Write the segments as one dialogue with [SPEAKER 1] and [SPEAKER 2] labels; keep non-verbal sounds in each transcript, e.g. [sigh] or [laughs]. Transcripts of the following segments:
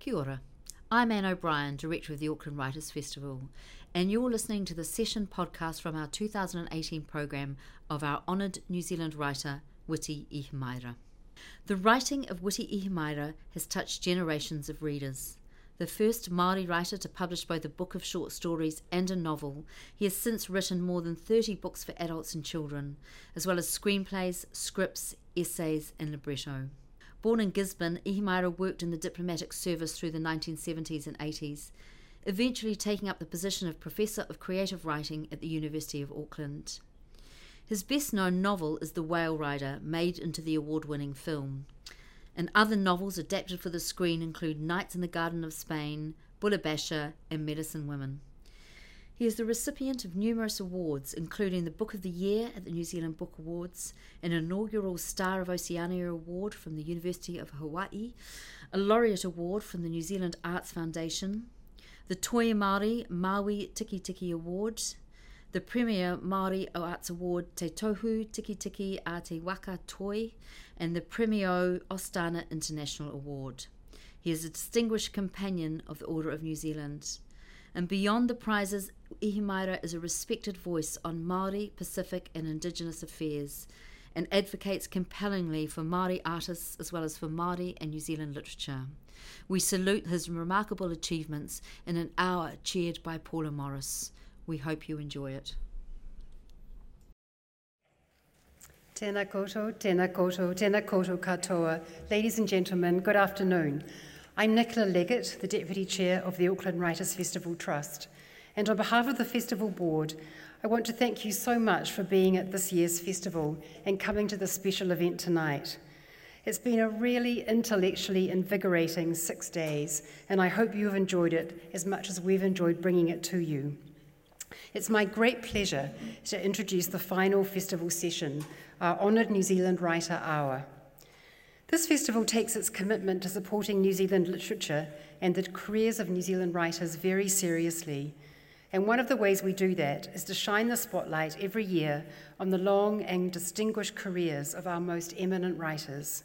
[SPEAKER 1] Kia ora. I'm Anne O'Brien, Director of the Auckland Writers Festival, and you're listening to the session podcast from our 2018 program of our honoured New Zealand writer, Witi Ihimaera. The writing of Witi Ihimaera has touched generations of readers. The first Māori writer to publish both a book of short stories and a novel, he has since written more than 30 books for adults and children, as well as screenplays, scripts, essays, and libretto. Born in Gisborne, Ihimaera worked in the diplomatic service through the 1970s and 80s, eventually taking up the position of Professor of Creative Writing at the University of Auckland. His best known novel is The Whale Rider, made into the award winning film. And other novels adapted for the screen include Nights in the Garden of Spain, Bulibasha, and Medicine Women. He is the recipient of numerous awards, including the Book of the Year at the New Zealand Book Awards, an inaugural Star of Oceania Award from the University of Hawaii, a Laureate Award from the New Zealand Arts Foundation, the Toi Māori Maui Tiki Tiki Award, the Premier Māori Arts Award Te Tohu Tiki Tiki a Te Waka Toi, and the Premio Ostana International Award. He is a distinguished companion of the Order of New Zealand. And beyond the prizes, Ihimaera is a respected voice on Māori, Pacific, and Indigenous affairs, and advocates compellingly for Māori artists as well as for Māori and New Zealand literature. We salute his remarkable achievements in an hour chaired by Paula Morris. We hope you enjoy it.
[SPEAKER 2] Tēnā koutou, tēnā koutou, tēnā koutou katoa. Ladies and gentlemen, good afternoon. I'm Nicola Leggett, the Deputy Chair of the Auckland Writers Festival Trust. And on behalf of the Festival Board, I want to thank you so much for being at this year's festival and coming to this special event tonight. It's been a really intellectually invigorating six days, and I hope you have enjoyed it as much as we've enjoyed bringing it to you. It's my great pleasure to introduce the final festival session, our honoured New Zealand Writer Hour. This festival takes its commitment to supporting New Zealand literature and the careers of New Zealand writers very seriously. And one of the ways we do that is to shine the spotlight every year on the long and distinguished careers of our most eminent writers.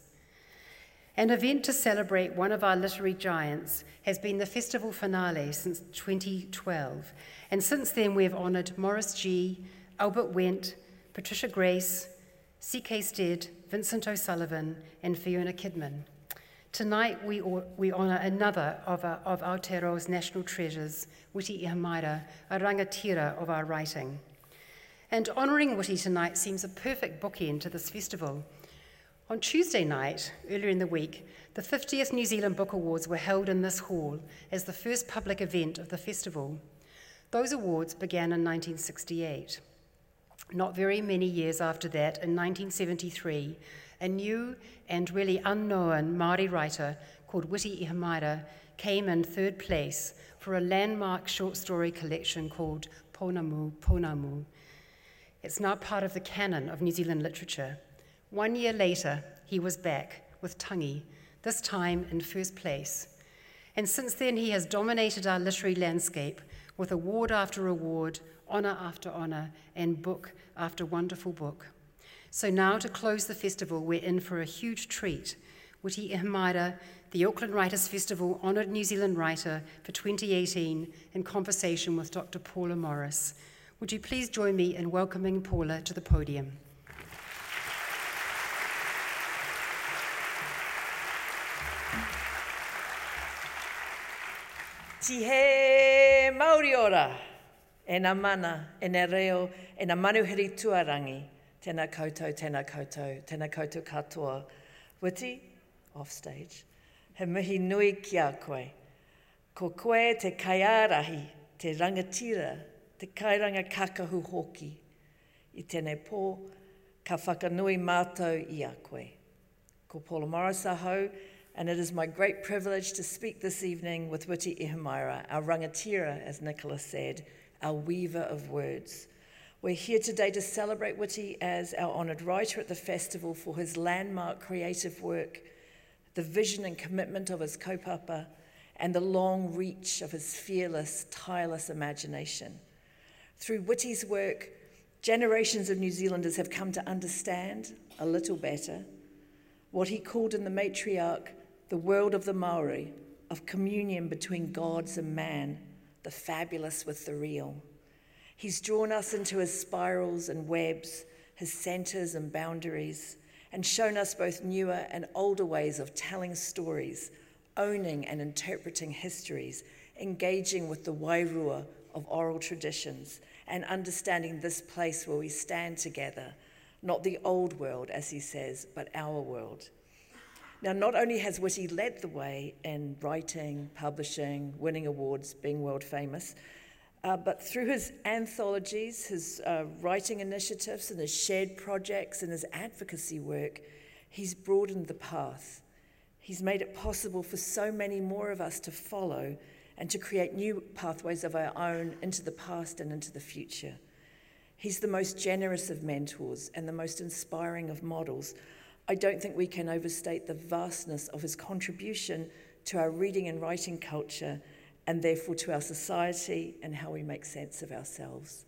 [SPEAKER 2] An event to celebrate one of our literary giants has been the festival finale since 2012, and since then we have honoured Maurice Gee., Albert Wendt, Patricia Grace, C.K. Stead, Vincent O'Sullivan, and Fiona Kidman. Tonight we, we honour another of, our, of Aotearoa's national treasures, Witi Ihimaera, a rangatira of our writing. And honouring Witi tonight seems a perfect bookend to this festival. On Tuesday night, earlier in the week, the 50th New Zealand Book Awards were held in this hall as the first public event of the festival. Those awards began in 1968. Not very many years after that, in 1973, a new and really unknown Māori writer called Witi Ihimaera came in third place for a landmark short story collection called Pounamu Pounamu. It's now part of the canon of New Zealand literature. One year later, he was back with Tangi, this time in first place. And since then, he has dominated our literary landscape with award after award, honour after honour, and book after wonderful book. So now to close the festival, we're in for a huge treat. Witi Ihimaera, the Auckland Writers Festival honoured New Zealand writer for 2018 in conversation with Dr. Paula Morris. Would you please join me in welcoming Paula to the podium?
[SPEAKER 3] Ti he Māori ora, e na mana, e na reo, e na manuhiri tuarangi, Tēnā koutou, tēnā koutou, tēnā koutou katoa. Witi, off stage. He mihi nui ki a koe. Ko koe te kaiārahi, te rangatira, te kairanga kakahu hoki. I tēnei pō, ka whakanui mātou i a koe. Ko Paula Morris ahau, and it is my great privilege to speak this evening with Witi Ihamaira, our rangatira, as Nicholas said, our weaver of words. We're here today to celebrate Witi as our honoured writer at the festival for his landmark creative work, the vision and commitment of his kaupapa, and the long reach of his fearless, tireless imagination. Through Witi's work, generations of New Zealanders have come to understand a little better what he called in the matriarch the world of the Maori, of communion between gods and man, the fabulous with the real. He's drawn us into his spirals and webs, his centers and boundaries, and shown us both newer and older ways of telling stories, owning and interpreting histories, engaging with the wairua of oral traditions, and understanding this place where we stand together, not the old world, as he says, but our world. Now, not only has Witi led the way in writing, publishing, winning awards, being world famous, uh, but through his anthologies, his uh, writing initiatives, and his shared projects and his advocacy work, he's broadened the path. He's made it possible for so many more of us to follow and to create new pathways of our own into the past and into the future. He's the most generous of mentors and the most inspiring of models. I don't think we can overstate the vastness of his contribution to our reading and writing culture and therefore to our society and how we make sense of ourselves.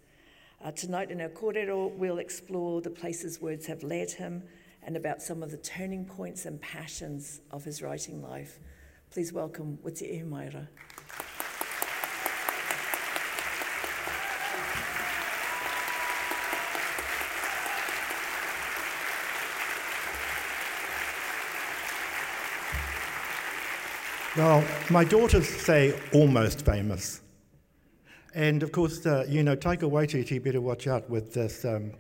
[SPEAKER 3] Uh, tonight in our kōrero, we'll explore the places words have led him and about some of the turning points and passions of his writing life. Please welcome Witi Ihimaera.
[SPEAKER 4] Well, my daughters say almost famous. And of course, uh, you know, Taika Waititi better watch out with this um,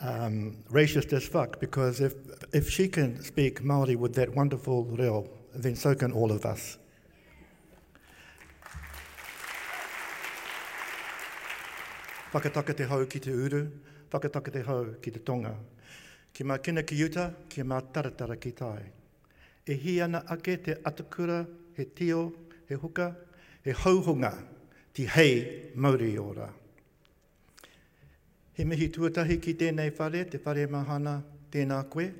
[SPEAKER 4] um, racist as fuck, because if, if she can speak Māori with that wonderful reo, then so can all of us. Whakataka te hau ki te uru, whakataka te hau ki te tonga. Ki mā kina ki uta, ki mā taratara ki tai e hi ana ake te atakura, he tio, he huka, he hauhunga, ti hei mauri ora. He mihi tuatahi ki tēnei whare, te whare mahana tēnā koe.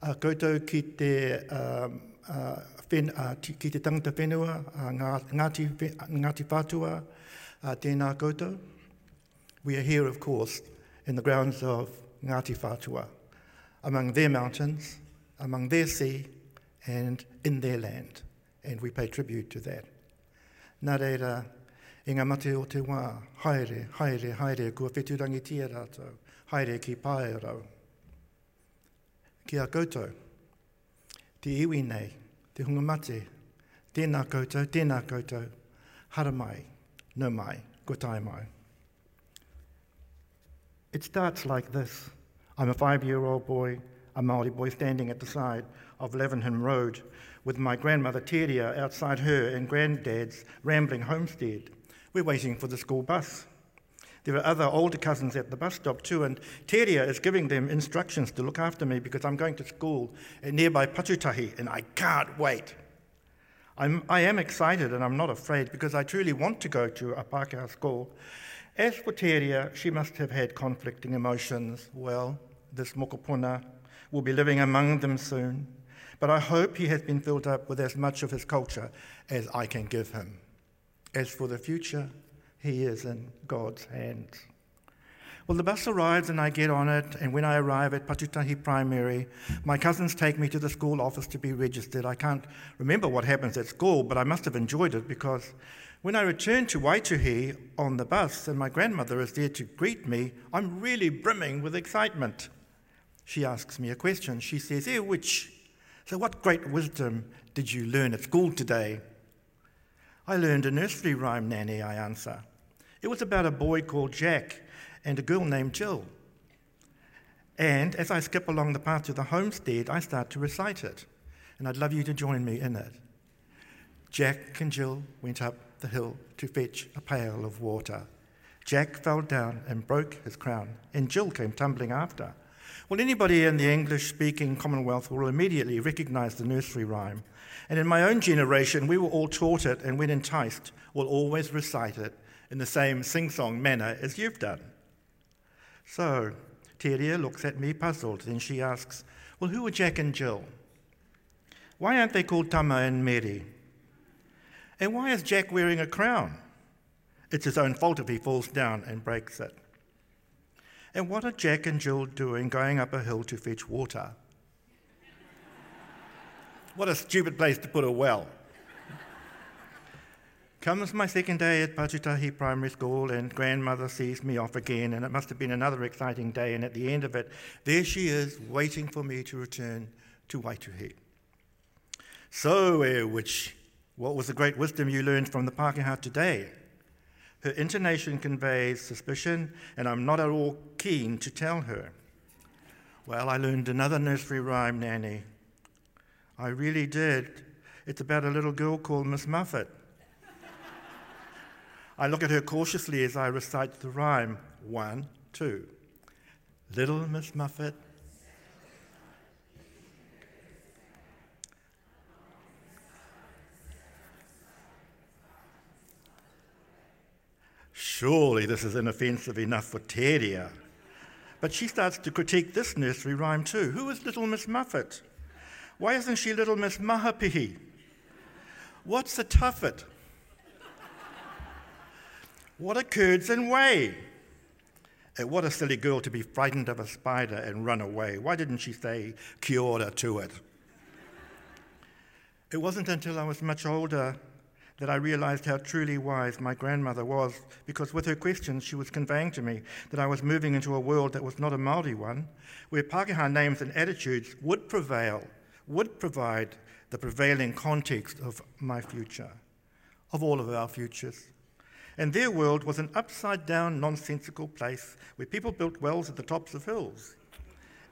[SPEAKER 4] A koutou ki te, uh, uh, when, uh, ki te tangata whenua, uh, ngāti, ngāti whātua, uh, tēnā koutou. We are here, of course, in the grounds of Ngāti Whātua, among their mountains, among their sea and in their land, and we pay tribute to that. Nā reira, i ngā mate o te wā, haere, haere, haere, kua wheturangi tia rātou, haere ki pae rau. Ki a koutou, te iwi nei, te hunga mate, tēnā koutou, tēnā koutou, hara mai, no mai, ko tai mai. It starts like this. I'm a five-year-old boy a Maori boy standing at the side of Levenham Road with my grandmother Teria outside her and granddad's rambling homestead. We're waiting for the school bus. There are other older cousins at the bus stop too, and Teria is giving them instructions to look after me because I'm going to school at nearby Patutahi, and I can't wait. I'm, I am excited and I'm not afraid because I truly want to go to a Pākehā school. As for Teria, she must have had conflicting emotions. Well, this mokopuna will be living among them soon, but I hope he has been filled up with as much of his culture as I can give him. As for the future, he is in God's hands. Well, the bus arrives and I get on it, and when I arrive at Patutahi Primary, my cousins take me to the school office to be registered. I can't remember what happens at school, but I must have enjoyed it because when I return to Waituhi on the bus and my grandmother is there to greet me, I'm really brimming with excitement she asks me a question. She says, Eh, which? So, what great wisdom did you learn at school today? I learned a nursery rhyme, Nanny, I answer. It was about a boy called Jack and a girl named Jill. And as I skip along the path to the homestead, I start to recite it. And I'd love you to join me in it. Jack and Jill went up the hill to fetch a pail of water. Jack fell down and broke his crown, and Jill came tumbling after. Well, anybody in the English speaking Commonwealth will immediately recognize the nursery rhyme. And in my own generation, we were all taught it, and when enticed, will always recite it in the same sing song manner as you've done. So, Teria looks at me puzzled, then she asks, Well, who are Jack and Jill? Why aren't they called Tama and Mary? And why is Jack wearing a crown? It's his own fault if he falls down and breaks it. And what are Jack and Jill doing going up a hill to fetch water? what a stupid place to put a well. Comes my second day at Patutahi Primary School, and grandmother sees me off again, and it must have been another exciting day. And at the end of it, there she is, waiting for me to return to Waituhi. So, uh, which, what was the great wisdom you learned from the Pākehā today? Her intonation conveys suspicion, and I'm not at all keen to tell her. Well, I learned another nursery rhyme, Nanny. I really did. It's about a little girl called Miss Muffet. I look at her cautiously as I recite the rhyme one, two. Little Miss Muffet. Surely this is inoffensive enough for Teria. But she starts to critique this nursery rhyme too. Who is Little Miss Muffet? Why isn't she Little Miss Mahapihi? What's a tuffet? What a curds and whey! And what a silly girl to be frightened of a spider and run away. Why didn't she say kia ora to it? It wasn't until I was much older that I realized how truly wise my grandmother was, because with her questions she was conveying to me that I was moving into a world that was not a Māori one, where Pākehā names and attitudes would prevail, would provide the prevailing context of my future, of all of our futures. And their world was an upside down, nonsensical place where people built wells at the tops of hills.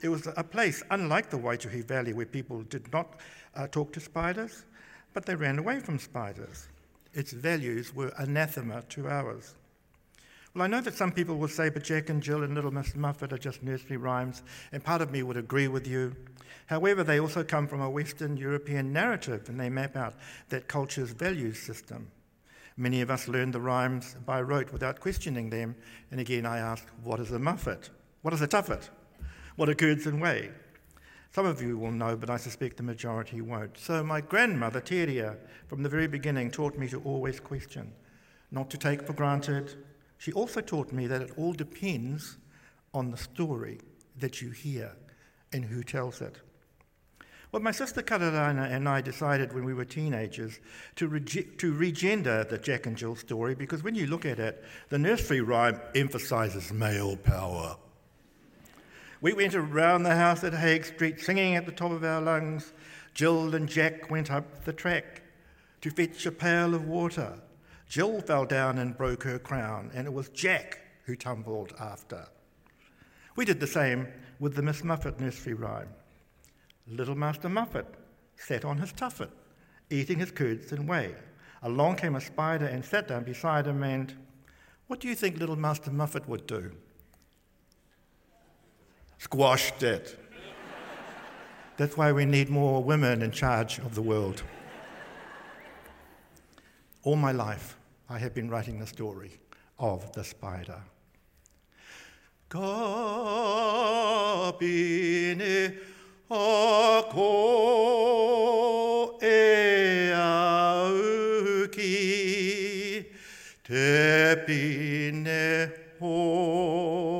[SPEAKER 4] It was a place unlike the Waituhi Valley where people did not uh, talk to spiders, but they ran away from spiders. Its values were anathema to ours. Well, I know that some people will say, but Jack and Jill and Little Miss Muffet are just nursery rhymes, and part of me would agree with you. However, they also come from a Western European narrative, and they map out that culture's values system. Many of us learn the rhymes by rote without questioning them. And again, I ask, what is a muffet? What is a tuffet? What are curds and whey? Some of you will know, but I suspect the majority won't. So, my grandmother, Teria, from the very beginning, taught me to always question, not to take for granted. She also taught me that it all depends on the story that you hear and who tells it. Well, my sister Kararana and I decided when we were teenagers to, rege- to regender the Jack and Jill story because when you look at it, the nursery rhyme emphasizes male power. We went around the house at Hague Street singing at the top of our lungs. Jill and Jack went up the track to fetch a pail of water. Jill fell down and broke her crown, and it was Jack who tumbled after. We did the same with the Miss Muffet nursery rhyme. Little Master Muffet sat on his tuffet, eating his curds and whey. Along came a spider and sat down beside him, and what do you think little Master Muffet would do? Squashed it. That's why we need more women in charge of the world. All my life, I have been writing the story of the spider. E au ki te pine ho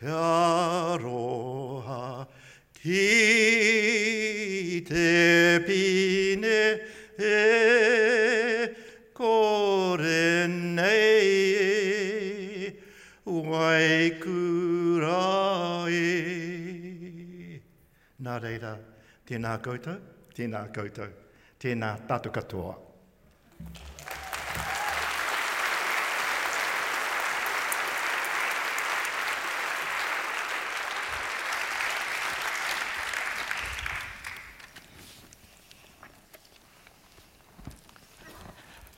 [SPEAKER 4] te aroha ki te pine e kore nei wai kurai Nā reira, tēnā koutou, tēnā koutou, tēnā tātou katoa.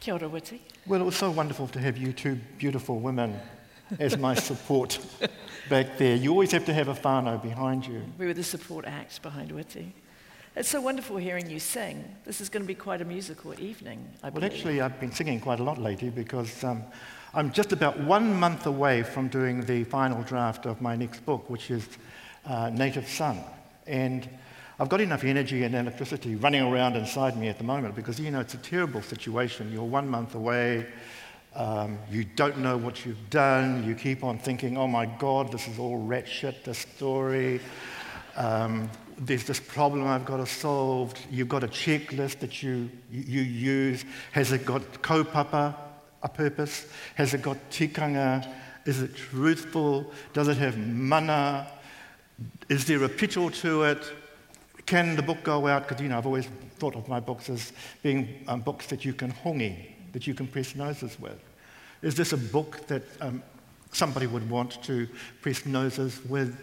[SPEAKER 3] Kia ora, Witi.
[SPEAKER 4] Well, it was so wonderful to have you two beautiful women as my support back there. You always have to have a whānau behind you.
[SPEAKER 3] We were the support act behind Witi. It's so wonderful hearing you sing. This is going to be quite a musical evening, I
[SPEAKER 4] Well,
[SPEAKER 3] believe.
[SPEAKER 4] actually, I've been singing quite a lot lately because um, I'm just about one month away from doing the final draft of my next book, which is uh, Native Son. And I've got enough energy and electricity running around inside me at the moment because, you know, it's a terrible situation. You're one month away, um, you don't know what you've done, you keep on thinking, oh my God, this is all rat shit, this story. Um, there's this problem I've got to solve. You've got a checklist that you, you use. Has it got kaupapa, a purpose? Has it got tikanga? Is it truthful? Does it have mana? Is there a pito to it? Can the book go out? Because, you know, I've always thought of my books as being um, books that you can hongi, that you can press noses with. Is this a book that um, somebody would want to press noses with?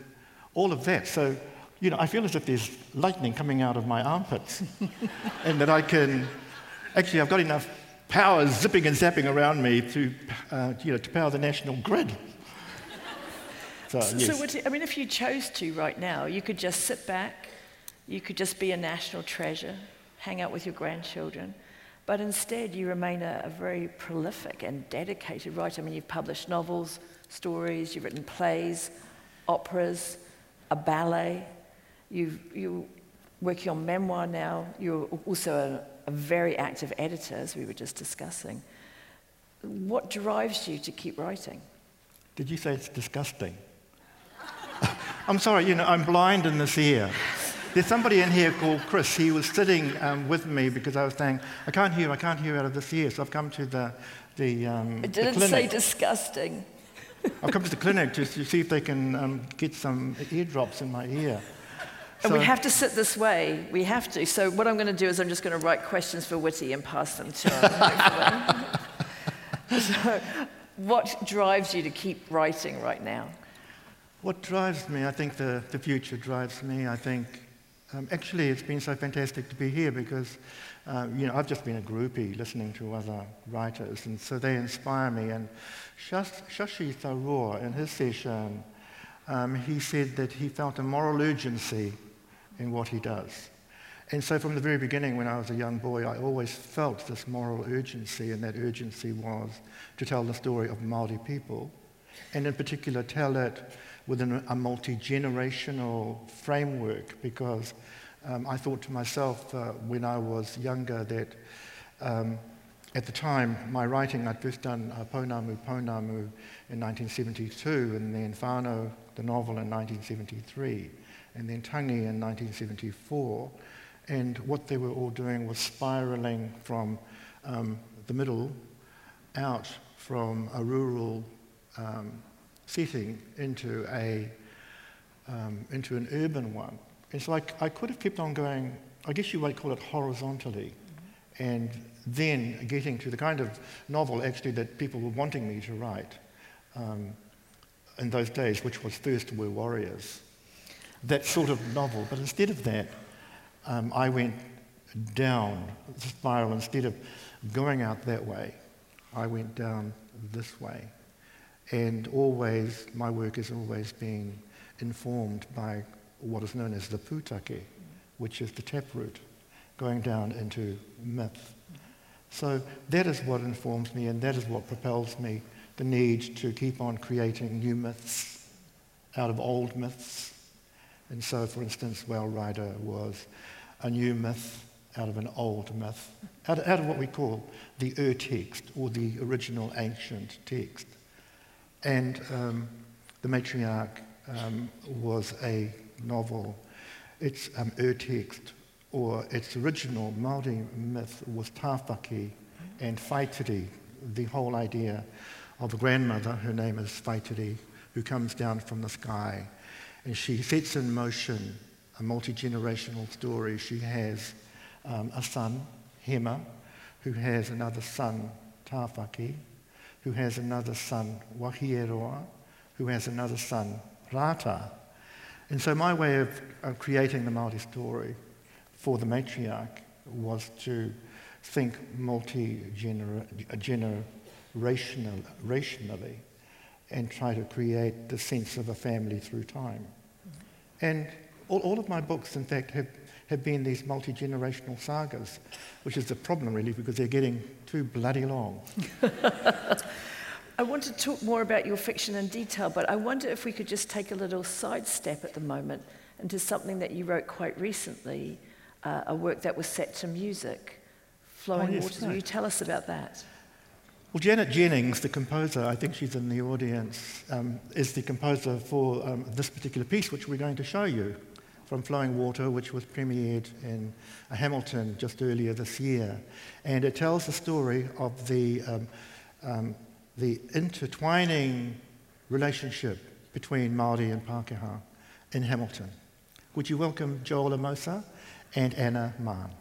[SPEAKER 4] All of that. So, you know, I feel as if there's lightning coming out of my armpits [laughs] and that I can, actually, I've got enough power zipping and zapping around me to, uh, you know, to power the national grid.
[SPEAKER 3] So, so, yes. so I mean, if you chose to right now, you could just sit back, you could just be a national treasure, hang out with your grandchildren, but instead you remain a, a very prolific and dedicated writer. I mean, you've published novels, stories, you've written plays, operas, a ballet, you you're working on memoir now, you're also a, a very active editor, as we were just discussing. What drives you to keep writing?
[SPEAKER 4] Did you say it's disgusting? [laughs] I'm sorry, you know, I'm blind in this ear. There's somebody in here called Chris. He was sitting um, with me because I was saying, I can't hear, I can't hear out of this ear. So I've come to the, the, um,
[SPEAKER 3] it didn't say disgusting. [laughs]
[SPEAKER 4] I've come to the clinic to, to see if they can um, get some eardrops in my ear.
[SPEAKER 3] So, and we have to sit this way. We have to. So what I'm going to do is I'm just going to write questions for Witi and pass them to him. [laughs] so what drives you to keep writing right now?
[SPEAKER 4] What drives me? I think the, the future drives me. I think um, actually it's been so fantastic to be here because um, you know I've just been a groupie listening to other writers, and so they inspire me. And Shashi Tharoor in his session, um, he said that he felt a moral urgency in what he does. And so from the very beginning, when I was a young boy, I always felt this moral urgency, and that urgency was to tell the story of Māori people, and in particular tell it within a multi-generational framework, because um, I thought to myself uh, when I was younger that um, at the time, my writing, I'd first done uh, Pounamu Pounamu in 1972, and then Whānau, the novel, in 1973 and then Tangi in 1974. And what they were all doing was spiraling from um, the middle out from a rural um, setting into, a, um, into an urban one. It's like I could have kept on going, I guess you might call it horizontally, and then getting to the kind of novel actually that people were wanting me to write um, in those days, which was First Were Warriors that sort of novel. But instead of that, um, I went down the spiral. Instead of going out that way, I went down this way. And always, my work has always been informed by what is known as the pūtake, which is the taproot, going down into myth. So that is what informs me, and that is what propels me the need to keep on creating new myths out of old myths and so, for instance, Whale Rider was a new myth out of an old myth, out of, out of what we call the Ur text, or the original ancient text. And um, The Matriarch um, was a novel. Its um, Ur text, or its original Māori myth, was Tāwhaki and Whaitiri, the whole idea of a grandmother, her name is Whaitiri, who comes down from the sky and she sets in motion a multi generational story. She has um, a son, Hema, who has another son, Tāwhaki, who has another son, Wahieroa, who has another son, Rata. And so my way of, of creating the Māori story for the matriarch was to think multi-generationally and try to create the sense of a family through time. And all, all of my books, in fact, have, have been these multi generational sagas, which is the problem, really, because they're getting too bloody long. [laughs]
[SPEAKER 3] I want to talk more about your fiction in detail, but I wonder if we could just take a little sidestep at the moment into something that you wrote quite recently, uh, a work that was set to music, Flowing oh, yes, Waters. Will you tell us about that?
[SPEAKER 4] Well, Janet Jennings, the composer, I think she's in the audience, um, is the composer for um, this particular piece, which we're going to show you.
[SPEAKER 5] From Flowing Water, which was premiered in Hamilton just earlier this year. And it tells the story of the, um, um, the intertwining relationship between Māori and Pākehā in Hamilton. Would you welcome Joel Amosa and Anna Mann?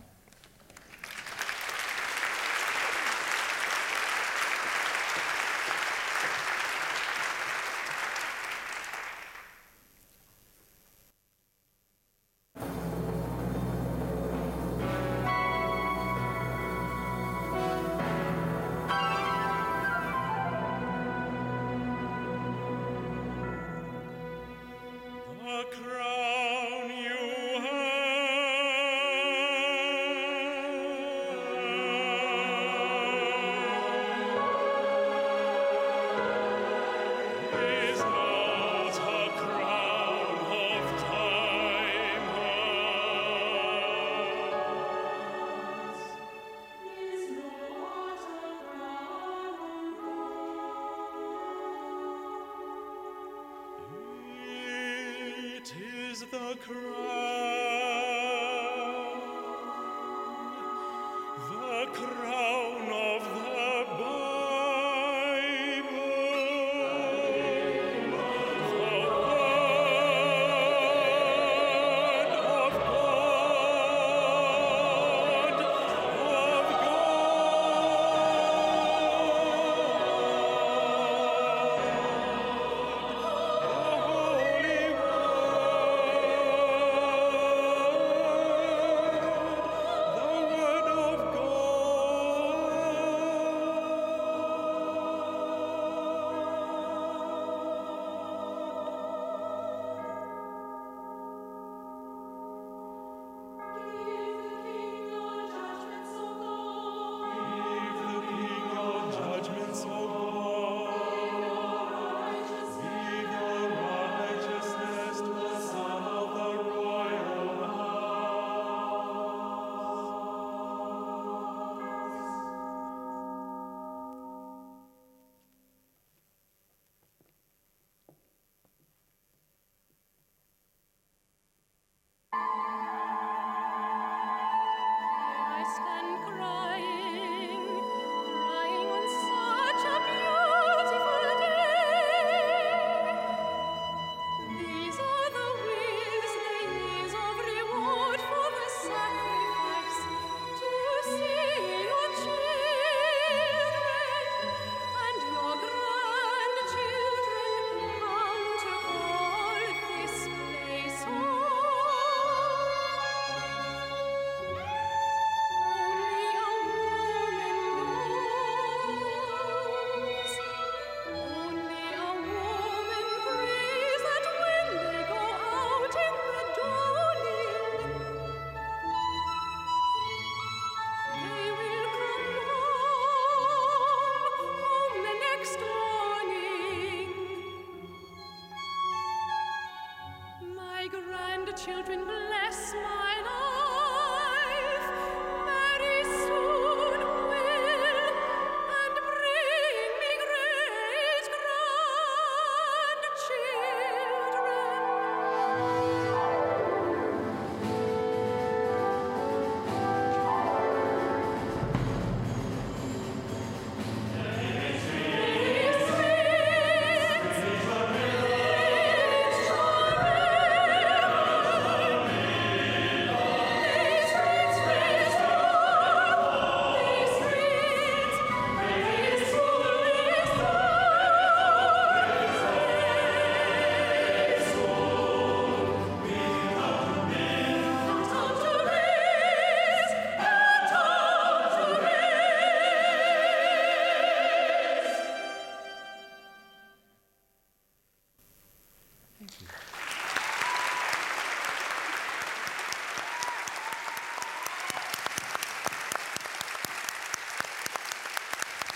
[SPEAKER 5] the cross.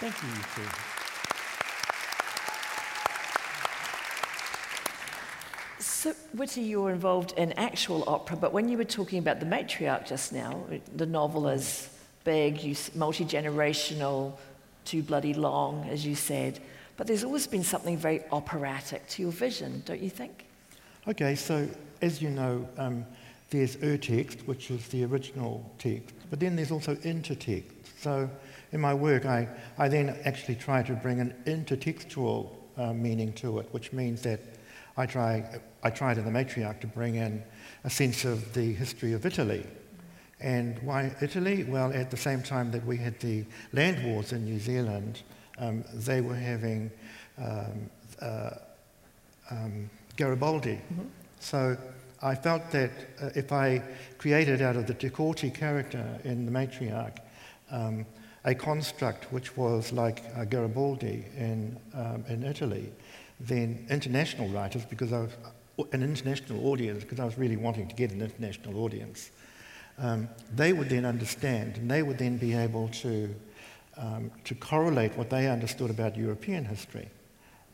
[SPEAKER 5] Thank you, you two.
[SPEAKER 3] So, Witi, you were involved in actual opera, but when you were talking about the matriarch just now, the novel is big, multi generational, too bloody long, as you said, but there's always been something very operatic to your vision, don't you think?
[SPEAKER 5] Okay, so as you know, um,
[SPEAKER 4] there's ur-text, which is the original text, but then there's also intertext. So in my work, I, I then actually try to bring an intertextual uh, meaning to it, which means that I try, I tried in the matriarch to bring in a sense of the history of Italy. And why Italy? Well, at the same time that we had the land wars in New Zealand, um, they were having um, uh, um, Garibaldi. Mm-hmm. So I felt that uh, if I created out of the De Corti character in the matriarch um, a construct which was like uh, Garibaldi in, um, in Italy, then international writers, because I was an international audience, because I was really wanting to get an international audience, um, they would then understand and they would then be able to, um, to correlate what they understood about European history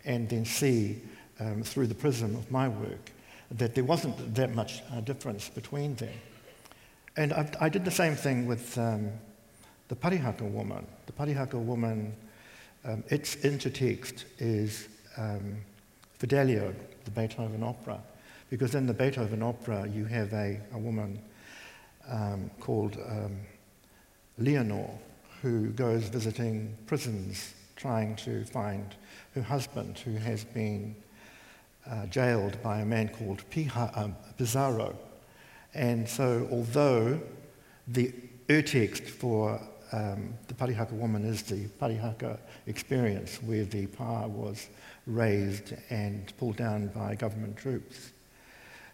[SPEAKER 4] and then see um, through the prism of my work that there wasn't that much uh, difference between them. And I, I, did the same thing with um, the Parihaka woman. The Parihaka woman, um, its intertext is um, Fidelio, the Beethoven opera, because in the Beethoven opera you have a, a woman um, called um, Leonore who goes visiting prisons trying to find her husband who has been uh, jailed by a man called um, Pizarro. And so, although the urtext for um, the Parihaka woman is the Parihaka experience, where the pa was raised and pulled down by government troops,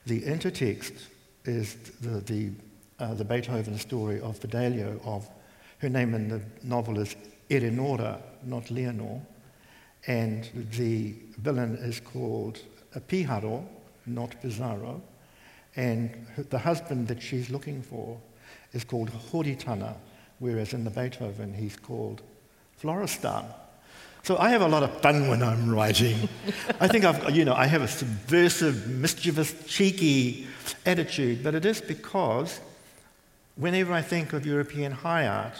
[SPEAKER 4] the intertext is the, the, uh, the Beethoven story of Fidelio, of her name in the novel is Eleonora, not Leonore, and the villain is called Piharo, not Pizarro, and the husband that she's looking for is called Horitana, whereas in the Beethoven he's called Florestan. So I have a lot of fun when I'm writing. I think I've, you know, I have a subversive, mischievous, cheeky attitude, but it is because whenever I think of European high art,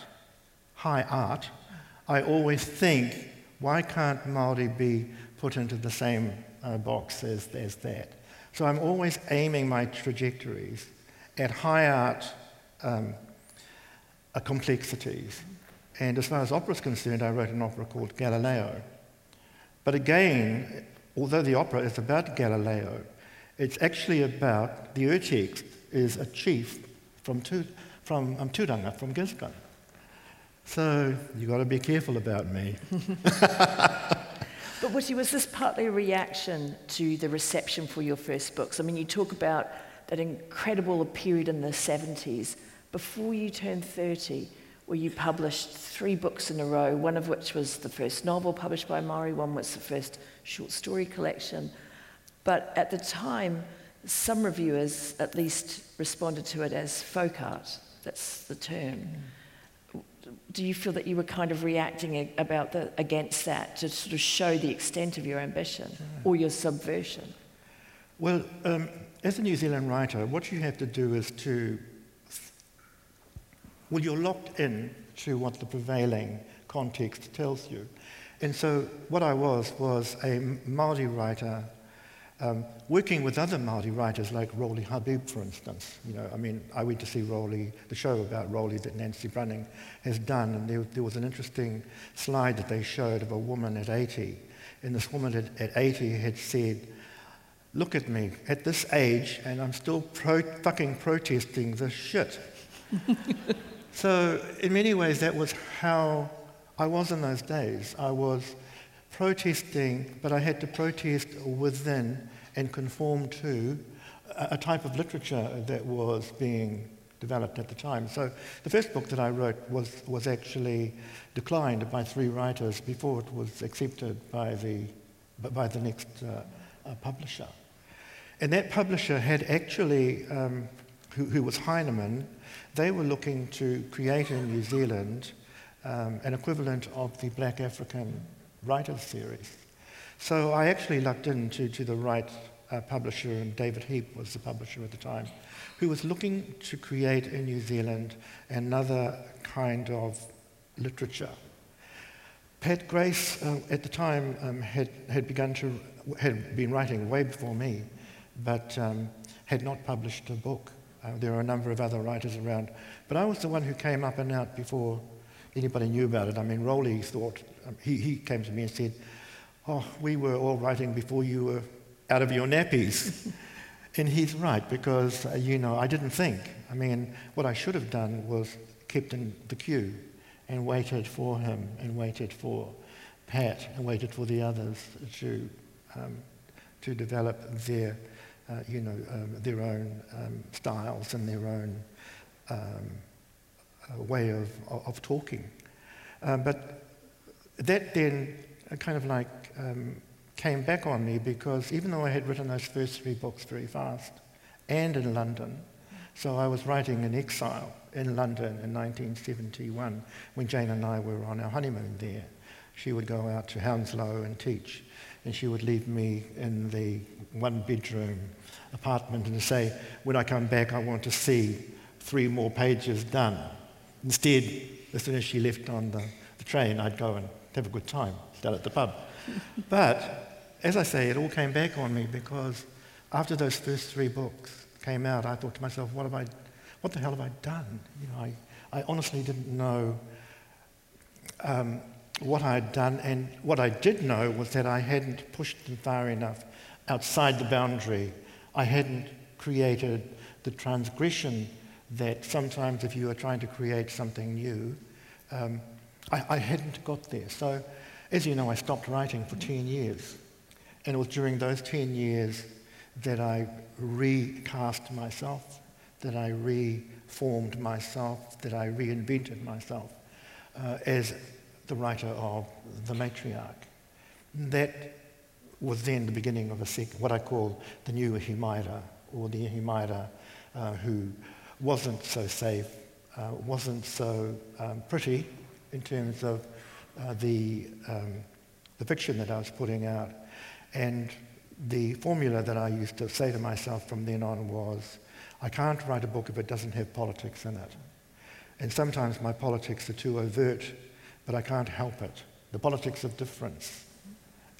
[SPEAKER 4] high art, I always think, why can't Maori be put into the same uh, box as, as that. So I'm always aiming my trajectories at high art um, complexities. And as far as opera is concerned, I wrote an opera called Galileo. But again, although the opera is about Galileo, it's actually about the urtext is a chief from, tu, from um, Turanga, from Gisborne. So you've got to be careful about me. [laughs]
[SPEAKER 3] But Witi, was this partly a reaction to the reception for your first books? I mean, you talk about that incredible period in the 70s before you turned 30, where you published three books in a row, one of which was the first novel published by Maori, one was the first short story collection. But at the time, some reviewers at least responded to it as folk art. That's the term. Do you feel that you were kind of reacting about the, against that to sort of show the extent of your ambition or your subversion?
[SPEAKER 4] Well, um, as a New Zealand writer, what you have to do is to, well, you're locked in to what the prevailing context tells you. And so what I was was a Māori writer um, working with other Māori writers like Rowley Habib, for instance, you know, I mean, I went to see Rowley, the show about Rowley that Nancy Brunning has done, and there, there was an interesting slide that they showed of a woman at 80, and this woman at, at 80 had said, look at me, at this age, and I'm still pro- fucking protesting this shit. [laughs] so in many ways, that was how I was in those days. I was protesting, but I had to protest within and conform to a type of literature that was being developed at the time. So the first book that I wrote was, was actually declined by three writers before it was accepted by the, by the next uh, uh, publisher. And that publisher had actually, um, who, who, was Heinemann, they were looking to create in New Zealand um, an equivalent of the Black African Writers Series. So I actually lucked into to the right uh, publisher, and David Heap was the publisher at the time, who was looking to create in New Zealand another kind of literature. Pat Grace, uh, at the time, um, had, had begun to, had been writing way before me, but um, had not published a book Uh, there are a number of other writers around. But I was the one who came up and out before anybody knew about it. I mean, Rowley thought, um, he, he came to me and said, Oh, we were all writing before you were out of your nappies. [laughs] and he's right, because, uh, you know, I didn't think. I mean, what I should have done was kept in the queue and waited for him and waited for Pat and waited for the others to, um, to develop their, uh, you know, um, their own um, styles and their own um, uh, way of, of talking. Um, but that then kind of like um, came back on me because even though I had written those first three books very fast and in London, so I was writing in exile in London in 1971 when Jane and I were on our honeymoon there. She would go out to Hounslow and teach, and she would leave me in the one bedroom apartment and say, When I come back, I want to see three more pages done. Instead, as soon as she left on the, the train, I'd go and have a good time down at the pub. [laughs] but as I say, it all came back on me because after those first three books came out, I thought to myself, what, have I, what the hell have I done? You know, I, I honestly didn't know um, what I had done, and what I did know was that I hadn't pushed them far enough outside the boundary. I hadn't created the transgression that sometimes, if you are trying to create something new, um, I, I hadn't got there. So as you know, I stopped writing for 10 years. And it was during those 10 years that I recast myself, that I reformed myself, that I reinvented myself uh, as the writer of The Matriarch. That was then the beginning of a sec- what I call the new Ihimaera, or the Ihimaera uh, who wasn't so safe, uh, wasn't so um, pretty in terms of uh, the, um, the fiction that I was putting out. And the formula that I used to say to myself from then on was, I can't write a book if it doesn't have politics in it. And sometimes my politics are too overt, but I can't help it. The politics of difference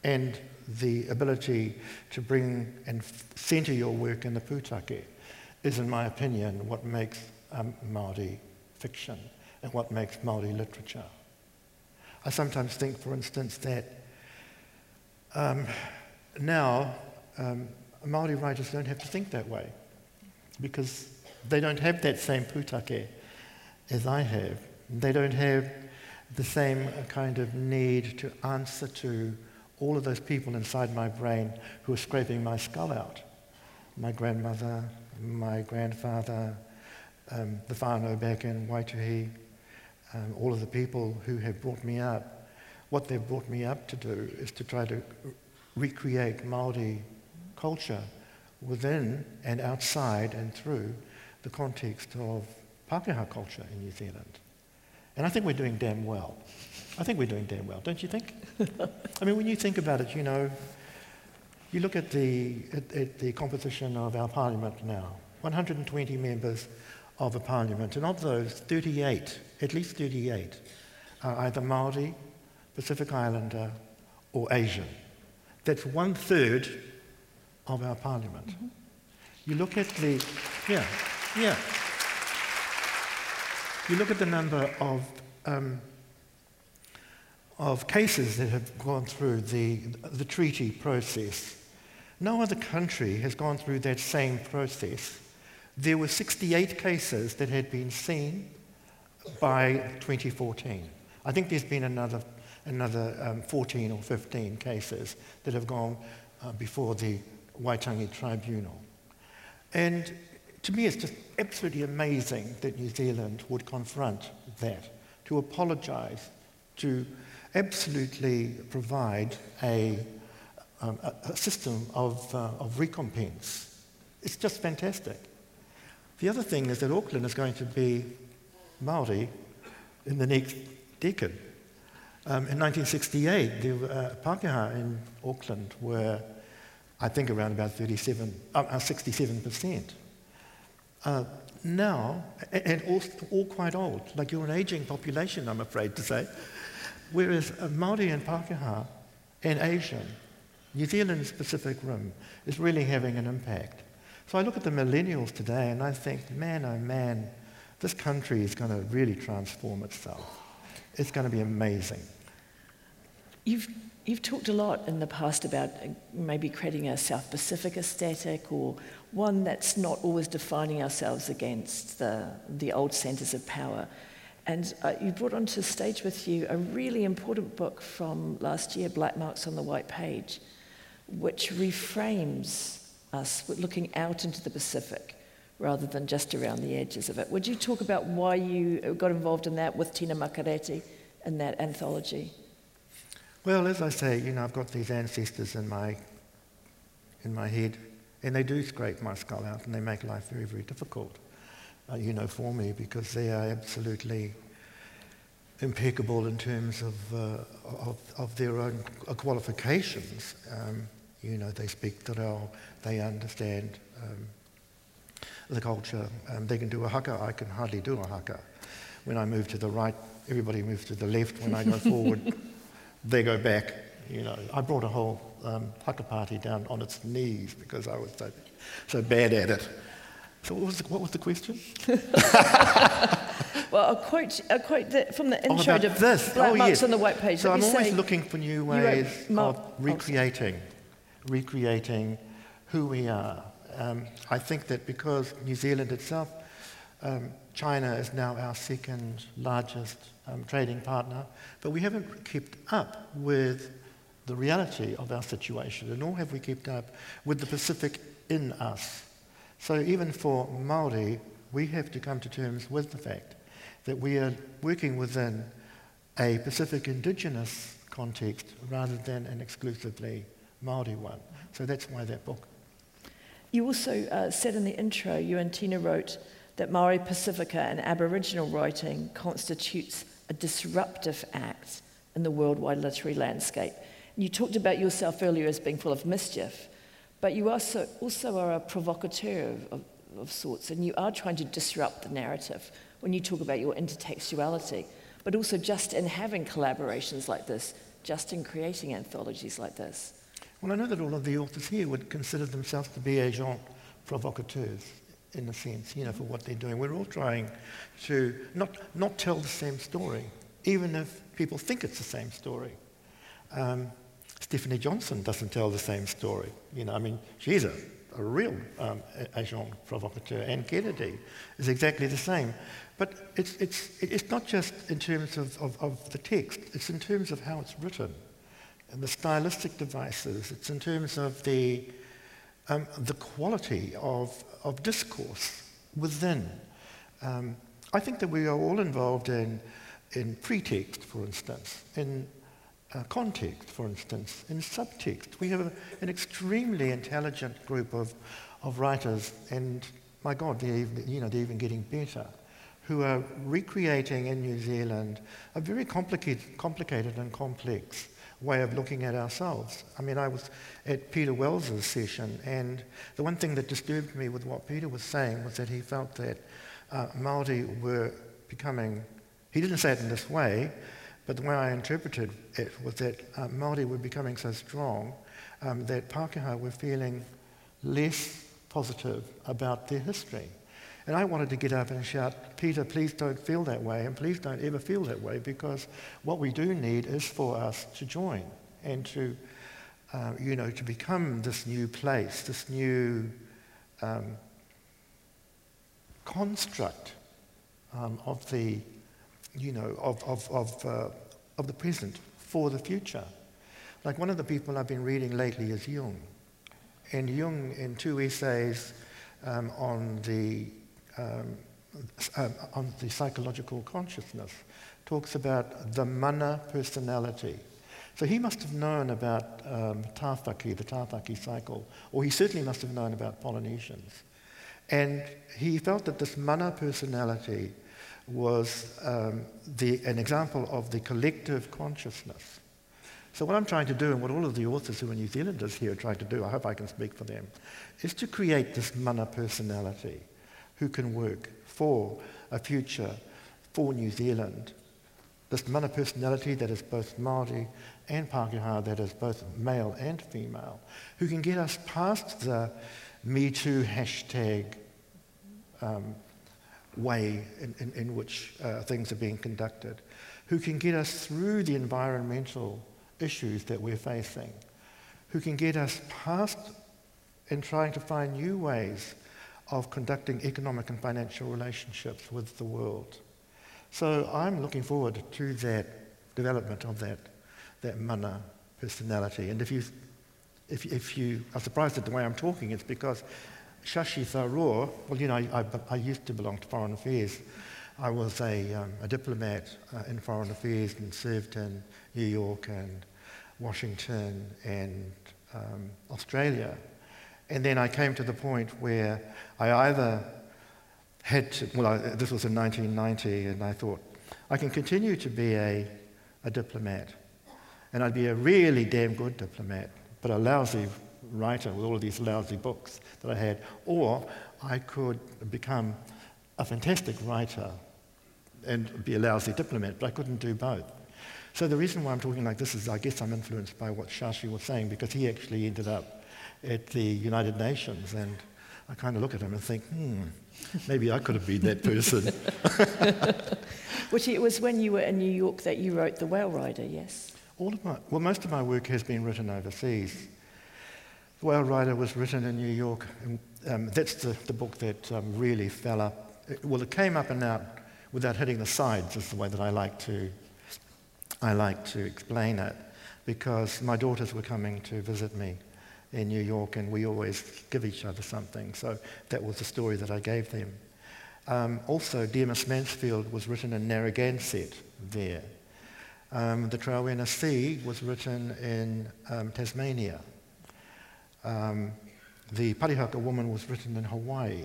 [SPEAKER 4] and the ability to bring and centre your work in the pūtake is, in my opinion, what makes um, Māori fiction and what makes Māori literature. I sometimes think, for instance, that um, now um, Maori writers don't have to think that way because they don't have that same pūtake as I have. They don't have the same kind of need to answer to all of those people inside my brain who are scraping my skull out. My grandmother, my grandfather, um, the whānau back in Waituhi, um, all of the people who have brought me up, what they've brought me up to do is to try to recreate Māori culture within and outside and through the context of Pākehā culture in New Zealand. And I think we're doing damn well. I think we're doing damn well, don't you think? [laughs] I mean, when you think about it, you know, you look at the, at, at the composition of our parliament now 120 members of a parliament, and of those, 38 at least 38 are either Maori, Pacific Islander, or Asian. That's one third of our parliament. Mm-hmm. You look at the, yeah, yeah. You look at the number of, um, of cases that have gone through the, the treaty process. No other country has gone through that same process. There were 68 cases that had been seen by 2014. I think there's been another, another um, 14 or 15 cases that have gone uh, before the Waitangi Tribunal. And to me, it's just absolutely amazing that New Zealand would confront that, to apologise, to absolutely provide a, um, a, a system of, uh, of recompense. It's just fantastic. The other thing is that Auckland is going to be Maori in the next decade. Um, in 1968, the uh, Pākehā in Auckland were, I think, around about 37, uh, 67%. Uh, uh, now, and all, all, quite old, like you're an aging population, I'm afraid to say, whereas uh, Māori and Pākehā and Asian, New Zealand's Pacific Rim is really having an impact. So I look at the millennials today and I think, man, oh man, this country is going to really transform itself. It's going to be amazing.
[SPEAKER 3] You've, you've talked a lot in the past about uh, maybe creating a South Pacific aesthetic or one that's not always defining ourselves against the, the old centres of power. And uh, you brought onto stage with you a really important book from last year, Black Marks on the White Page, which reframes us looking out into the Pacific rather than just around the edges of it. Would you talk about why you got involved in that with Tina Makereti and that anthology?
[SPEAKER 4] Well, as I say, you know, I've got these ancestors in my, in my head, and they do scrape my skull out, and they make life very, very difficult, uh, you know, for me, because they are absolutely impeccable in terms of, uh, of, of, their own qualifications. Um, you know, they speak te reo, they understand um, the culture. Um, they can do a haka, I can hardly do a haka. When I move to the right, everybody moves to the left. When I go [laughs] forward, they go back. You know, I brought a whole um, haka party down on its knees because I was so, so bad at it. So what was the, what was the question? [laughs]
[SPEAKER 3] well, a quote, a quote that, from the oh, intro
[SPEAKER 4] oh,
[SPEAKER 3] to
[SPEAKER 4] this.
[SPEAKER 3] Black
[SPEAKER 4] oh,
[SPEAKER 3] Marks
[SPEAKER 4] yes.
[SPEAKER 3] on the White Page.
[SPEAKER 4] So I'm always looking for new ways of recreating, recreating who we are. Um, I think that because New Zealand itself, um, China is now our second largest um, trading partner, but we haven't kept up with the reality of our situation, and nor have we kept up with the Pacific in us. So even for Maori, we have to come to terms with the fact that we are working within a Pacific indigenous context rather than an exclusively Maori one. So that's why that book.
[SPEAKER 3] You also uh, said in the intro, you and Tina wrote that Maori Pacifica and Aboriginal writing constitutes a disruptive act in the worldwide literary landscape. And you talked about yourself earlier as being full of mischief, but you also, also are a provocateur of, of, of sorts, and you are trying to disrupt the narrative when you talk about your intertextuality, but also just in having collaborations like this, just in creating anthologies like this.
[SPEAKER 4] Well, I know that all of the authors here would consider themselves to be agents provocateurs in a sense, you know, for what they're doing. We're all trying to not, not tell the same story, even if people think it's the same story. Um, Stephanie Johnson doesn't tell the same story. You know, I mean, she's a, a real um, agent provocateur. Anne Kennedy is exactly the same. But it's, it's, it's not just in terms of, of, of the text, it's in terms of how it's written and the stylistic devices. It's in terms of the, um, the quality of, of discourse within. Um, I think that we are all involved in, in pretext, for instance, in uh, context, for instance, in subtext. We have a, an extremely intelligent group of, of writers, and my God, they're even, you know, they're even getting better, who are recreating in New Zealand a very complicated, complicated and complex way of looking at ourselves. I mean, I was at Peter Wells's session, and the one thing that disturbed me with what Peter was saying was that he felt that uh, Maori were becoming, he didn't say it in this way, but the way I interpreted it was that uh, Maori were becoming so strong um, that Pākehā were feeling less positive about their history. And I wanted to get up and shout, Peter, please don't feel that way, and please don't ever feel that way, because what we do need is for us to join and to, uh, you know, to become this new place, this new um, construct um, of the, you know, of, of, of, uh, of the present for the future. Like one of the people I've been reading lately is Jung. And Jung, in two essays um, on the um, uh, on the psychological consciousness, talks about the mana personality. So he must have known about um, the Tāwhaki cycle, or he certainly must have known about Polynesians. And he felt that this mana personality was um, the, an example of the collective consciousness. So what I'm trying to do, and what all of the authors who are New Zealanders here are trying to do, I hope I can speak for them, is to create this mana personality who can work for a future for New Zealand. This mana personality that is both Māori and Pākehā, that is both male and female, who can get us past the, Me Too hashtag um, way in, in, in which uh, things are being conducted, who can get us through the environmental issues that we're facing, who can get us past in trying to find new ways of conducting economic and financial relationships with the world. So I'm looking forward to that development of that, that mana personality. And if you, if, if you are surprised at the way I'm talking, it's because Shashi Tharoor, well, you know, I, I, I used to belong to Foreign Affairs. I was a, um, a diplomat uh, in Foreign Affairs and served in New York and Washington and um, Australia. And then I came to the point where I either had to, well, I, this was in 1990, and I thought, I can continue to be a, a diplomat, and I'd be a really damn good diplomat, but a lousy writer with all of these lousy books that I had, or I could become a fantastic writer and be a lousy diplomat, but I couldn't do both. So the reason why I'm talking like this is I guess I'm influenced by what Shashi was saying because he actually ended up at the United Nations and I kind of look at him and think, hmm, maybe I could have been that person. [laughs] [laughs]
[SPEAKER 6] Which it was when you were in New York that you wrote The Whale Rider, yes?
[SPEAKER 4] All of my, well, most of my work has been written overseas. The Whale Rider was written in New York. And, um, that's the, the book that um, really fell up. It, well, it came up and out without hitting the sides, is the way that I like to, I like to explain it, because my daughters were coming to visit me in New York, and we always give each other something. So that was the story that I gave them. Um, also, Miss Mansfield was written in Narragansett there. Um, the Trowenna Sea was written in um, Tasmania. Um, the Parihaka Woman was written in Hawaii.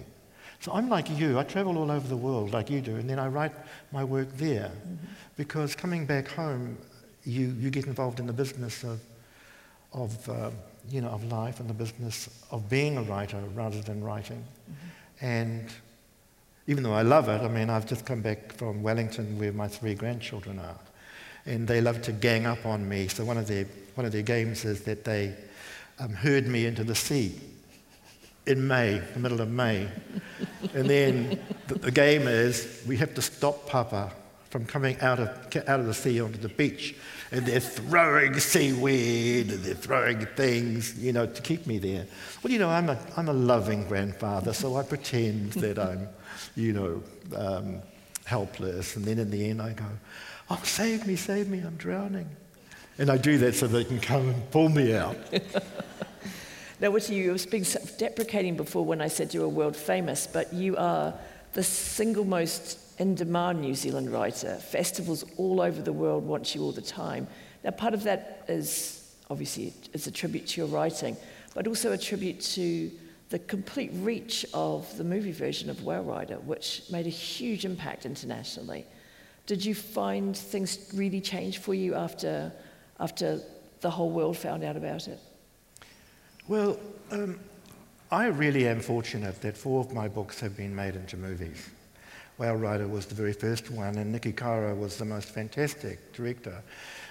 [SPEAKER 4] So I'm like you. I travel all over the world like you do, and then I write my work there. Mm-hmm. Because coming back home, you, you get involved in the business of, of, uh, you know, of life and the business of being a writer rather than writing. Mm-hmm. And even though I love it, I mean, I've just come back from Wellington where my three grandchildren are. And they love to gang up on me. So one of their, one of their games is that they um, herd me into the sea in May, the middle of May. and then the, the, game is we have to stop Papa from coming out of, out of the sea onto the beach. And they're throwing seaweed and they're throwing things, you know, to keep me there. Well, you know, I'm a, I'm a loving grandfather, so I pretend that I'm, you know, um, helpless. And then in the end, I go, oh, save me, save me, I'm drowning. And I do that so they can come and pull me out. [laughs]
[SPEAKER 6] Now, what you, I was being self deprecating before when I said you were world famous, but you are the single most in demand New Zealand writer. Festivals all over the world want you all the time. Now, part of that is obviously it's a tribute to your writing, but also a tribute to the complete reach of the movie version of Whale Rider, which made a huge impact internationally. Did you find things really change for you after, after the whole world found out about it?
[SPEAKER 4] Well, um, I really am fortunate that four of my books have been made into movies. Whale Rider was the very first one, and Niki Caro was the most fantastic director.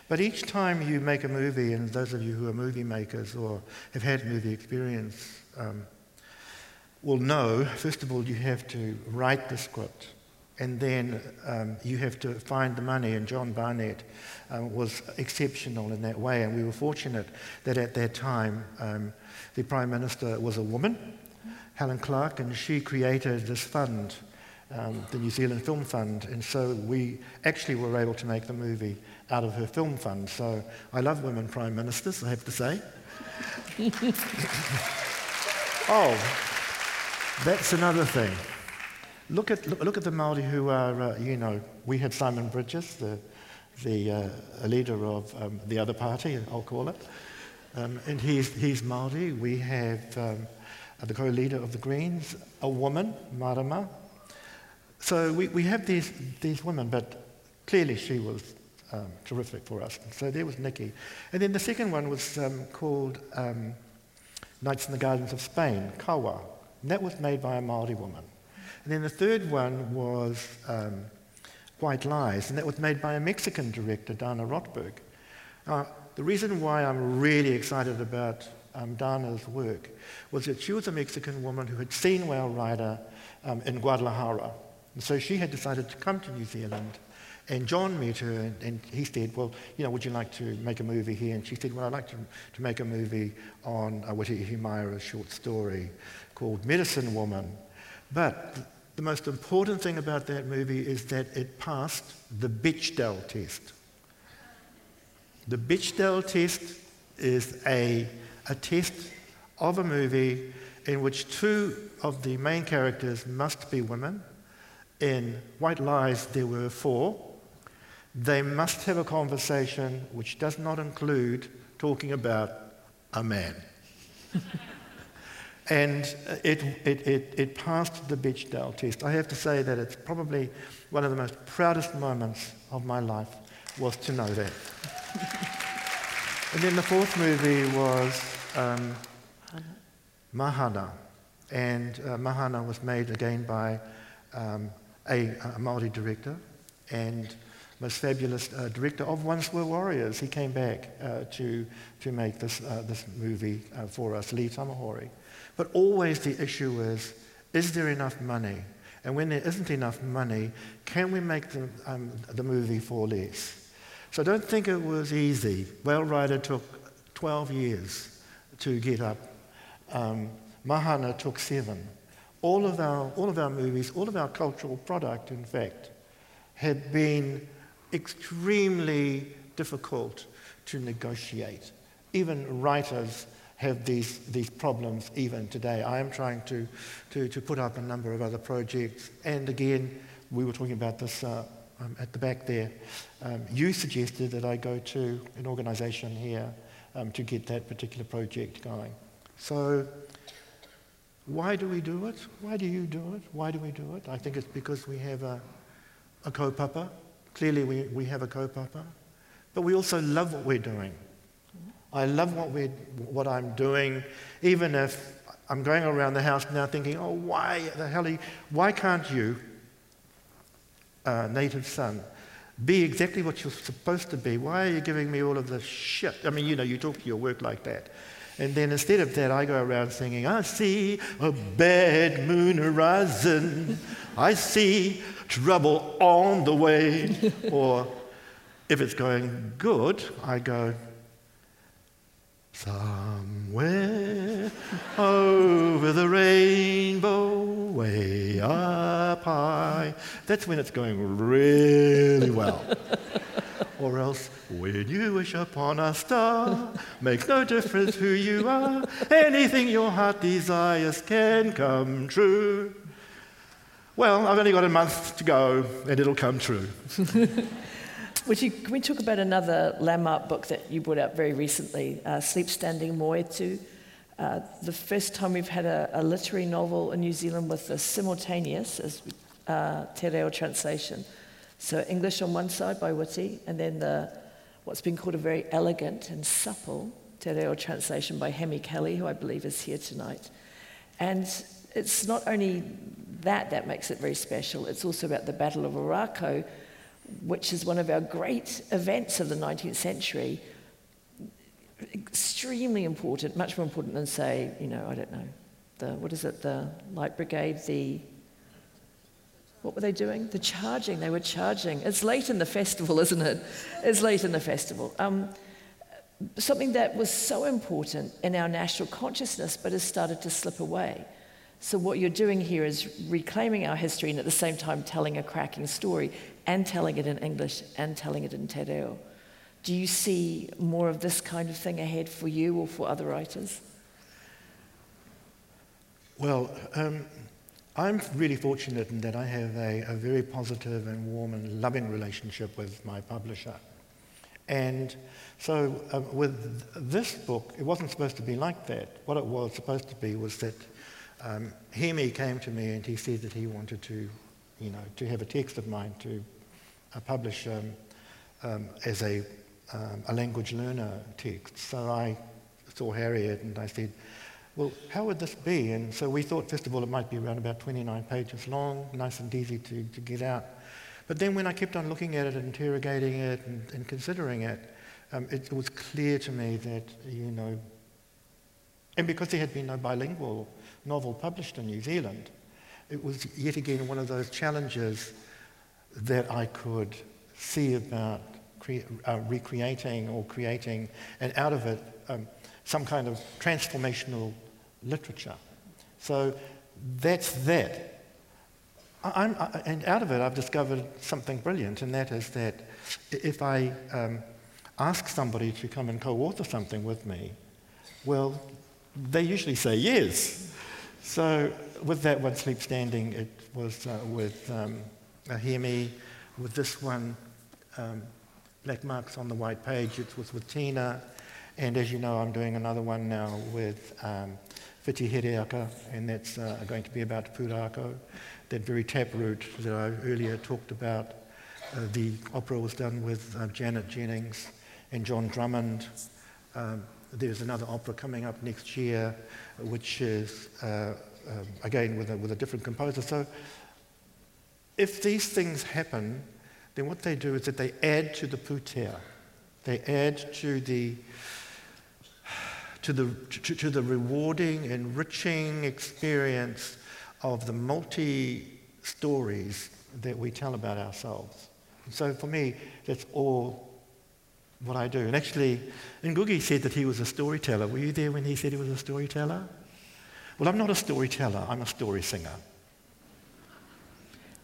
[SPEAKER 4] But each time you make a movie, and those of you who are movie makers or have had movie experience um, will know, first of all, you have to write the script and then um, you have to find the money. And John Barnett um, was exceptional in that way. And we were fortunate that at that time um, the Prime Minister was a woman, Helen Clark, and she created this fund, um, the New Zealand Film Fund. And so we actually were able to make the movie out of her film fund. So I love women Prime Ministers, I have to say. [laughs] oh, that's another thing. Look at, look, look at the Māori who are, uh, you know, we had Simon Bridges, the, the uh, leader of um, the other party, I'll call it. Um, and he's, he's Māori. We have um, the co-leader of the Greens, a woman, Marama. So we, we have these, these women, but clearly she was um, terrific for us. So there was Niki. And then the second one was um, called um, Nights in the Gardens of Spain, Kawa. And that was made by a Māori woman. And then the third one was um, White Lies, and that was made by a Mexican director, Dana Rotberg. Uh, the reason why I'm really excited about um, Dana's work was that she was a Mexican woman who had seen Whale Rider um, in Guadalajara. And so she had decided to come to New Zealand. And John met her and, and, he said, Well, you know, would you like to make a movie here? And she said, Well, I'd like to, to make a movie on uh, Witi Ihimaera's short story called Medicine Woman. But the most important thing about that movie is that it passed the Bechdel test. The Bechdel test is a, a test of a movie in which two of the main characters must be women. In White Lies, there were four. They must have a conversation which does not include talking about a man. [laughs] and it, it, it, it, passed the Bechdel test. I have to say that it's probably one of the most proudest moments of my life was to know that. [laughs] and then the fourth movie was um, Mahana. And uh, Mahana was made again by um, a, a Maori director and most fabulous uh, director of Once Were Warriors. He came back uh, to, to make this, uh, this movie uh, for us, Lee Tamahori. But always the issue is, is there enough money? And when there isn't enough money, can we make the, um, the movie for less? So don't think it was easy. Whale Rider took 12 years to get up. Um, Mahana took seven. All of, our, all of our movies, all of our cultural product, in fact, had been extremely difficult to negotiate. Even writers have these, these problems even today. I am trying to, to, to put up a number of other projects. And again, we were talking about this uh, um, at the back there. Um, you suggested that I go to an organization here um, to get that particular project going. So, why do we do it? Why do you do it? Why do we do it? I think it's because we have a, a kaupapa Clearly, we, we have a kaupapa, but we also love what we're doing. I love what, we're, what I'm doing, even if I'm going around the house now thinking, oh, why the hell, you, why can't you, uh, native son, be exactly what you're supposed to be? Why are you giving me all of this shit? I mean, you know, you talk to your work like that. And then instead of that, I go around singing, I see a bad moon horizon. I see trouble on the way. [laughs] or if it's going good, I go, somewhere over the rainbow, way up high. That's when it's going really well. [laughs] or else, when you wish upon a star, makes no difference who you are, anything your heart desires can come true. Well, I've only got a month to go and it'll come true. [laughs]
[SPEAKER 3] Would you, can we talk about another landmark book that you brought out very recently, uh, Sleep Standing Moetu? Uh, the first time we've had a, a, literary novel in New Zealand with a simultaneous as, uh, te reo translation. So English on one side by Witi, and then the, what's been called a very elegant and supple te reo translation by Hemi Kelly, who I believe is here tonight. And it's not only that that makes it very special. It's also about the Battle of Ōrākau, which is one of our great events of the 19th century. Extremely important, much more important than, say, you know, I don't know, the, what is it, the Light Brigade, the, what were they doing? The charging, they were charging. It's late in the festival, [laughs] isn't it? It's late in the festival. Um, something that was so important in our national consciousness but has started to slip away. So, what you're doing here is reclaiming our history and at the same time telling a cracking story and telling it in English and telling it in Te Reo. Do you see more of this kind of thing ahead for you or for other writers?
[SPEAKER 4] Well, um, I'm really fortunate in that I have a, a very positive and warm and loving relationship with my publisher. And so, uh, with this book, it wasn't supposed to be like that. What it was supposed to be was that um, Hemi came to me and he said that he wanted to, you know, to have a text of mine to uh, publish um, um, as a, um, a language learner text. So I saw Harriet and I said, well, how would this be? And so we thought, first of all, it might be around about 29 pages long, nice and easy to, to get out. But then when I kept on looking at it, interrogating it, and, and considering it, um, it was clear to me that, you know, And because there had been no bilingual novel published in New Zealand, it was yet again one of those challenges that I could see about uh, recreating or creating, and out of it, um, some kind of transformational literature. So that's that. I, and out of it, I've discovered something brilliant, and that is that if I um, ask somebody to come and co author something with me, well, they usually say yes. So, with that one, Sleep Standing, it was uh, with um, Hemi. With this one, um, Black Marks on the White Page, it was with Tina. And as you know, I'm doing another one now with um, Whiti Hereaka, and that's uh, going to be about Pūrākau, that very taproot that I earlier talked about. Uh, the opera was done with uh, Janet Jennings and John Drummond. Um, there's another opera coming up next year, which is, uh, um, again, with a, with a different composer. So if these things happen, then what they do is that they add to the putea. They add to the, to the, to, to the rewarding, enriching experience of the multi stories that we tell about ourselves. So for me, that's all what I do. And actually, Ngugi said that he was a storyteller. Were you there when he said he was a storyteller? Well, I'm not a storyteller, I'm a story singer.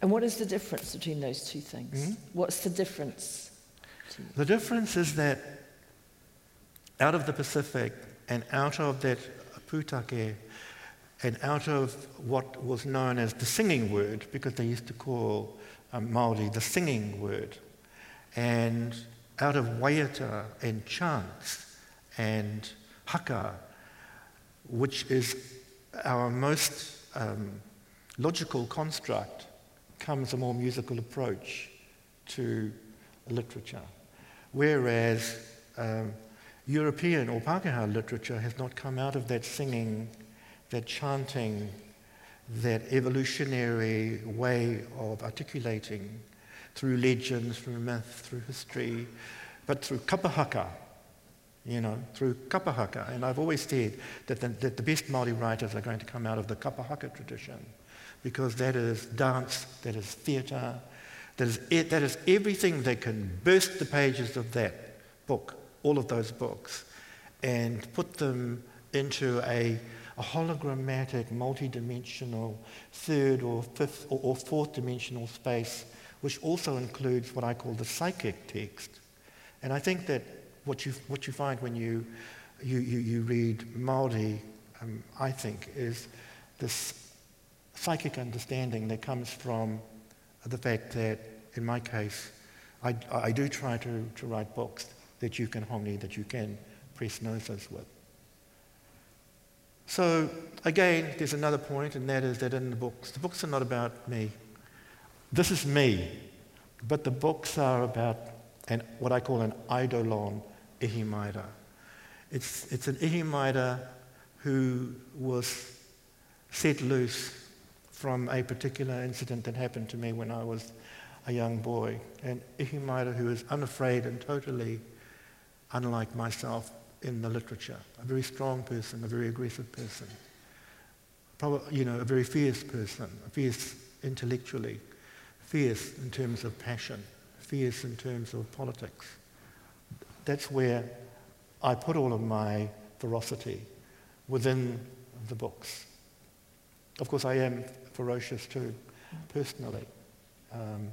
[SPEAKER 6] And what is the difference between those two things? Mm-hmm. What's the difference?
[SPEAKER 4] The difference is that out of the Pacific and out of that pūtake and out of what was known as the singing word, because they used to call um, Māori the singing word, and out of waiata and chants and haka, which is our most um, logical construct, comes a more musical approach to literature. Whereas um, European or Pākehā literature has not come out of that singing, that chanting, that evolutionary way of articulating through legends, through myth, through history, but through kapahaka, you know, through kapahaka. And I've always said that the, that the best Māori writers are going to come out of the kapahaka tradition because that is dance, that is theatre, that is, that is everything that can burst the pages of that book, all of those books, and put them into a, a hologrammatic, multi-dimensional third or fifth or, or fourth dimensional space which also includes what I call the psychic text. And I think that what you, what you find when you, you, you, you read Māori, um, I think, is this psychic understanding that comes from the fact that, in my case, I, I do try to, to write books that you can hongi, that you can press noses with. So, again, there's another point, and that is that in the books, the books are not about me. This is me, but the books are about an, what I call an eidolon ihimaera. It's, it's an ihimaera who was set loose from a particular incident that happened to me when I was a young boy. An ihimaera who is unafraid and totally unlike myself in the literature. A very strong person, a very aggressive person. Probably, you know, a very fierce person, fierce intellectually, fierce in terms of passion, fierce in terms of politics. That's where I put all of my ferocity within the books. Of course, I am ferocious too, personally. Um,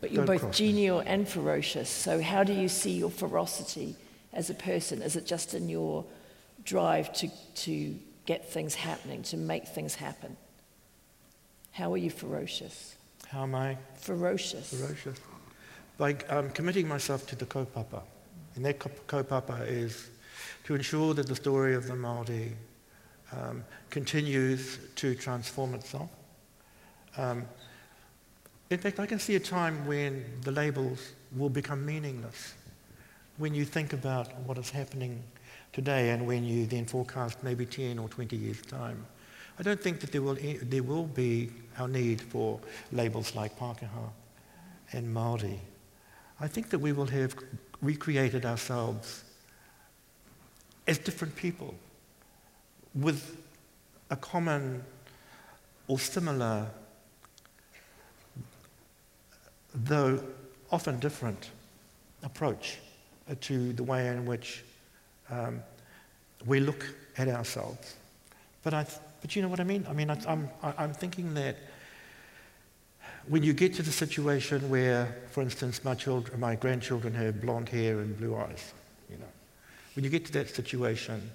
[SPEAKER 6] but you're both genial and ferocious, so how do you see your ferocity as a person? Is it just in your drive to, to get things happening, to make things happen? How are you ferocious?
[SPEAKER 4] How am I?
[SPEAKER 6] Ferocious.
[SPEAKER 4] Ferocious. By um, committing myself to the kaupapa. And that kaupapa is to ensure that the story of the Māori um, continues to transform itself. Um, in fact, I can see a time when the labels will become meaningless. When you think about what is happening today and when you then forecast maybe 10 or 20 years' time. I don't think that there will, there will be our need for labels like Pākehā and Māori. I think that we will have recreated ourselves as different people with a common or similar, though often different, approach to the way in which um, we look at ourselves. But, I, but you know what I mean? I mean, I, I'm, I'm thinking that when you get to the situation where, for instance, my, children, my grandchildren have blonde hair and blue eyes, you know, when you get to that situation,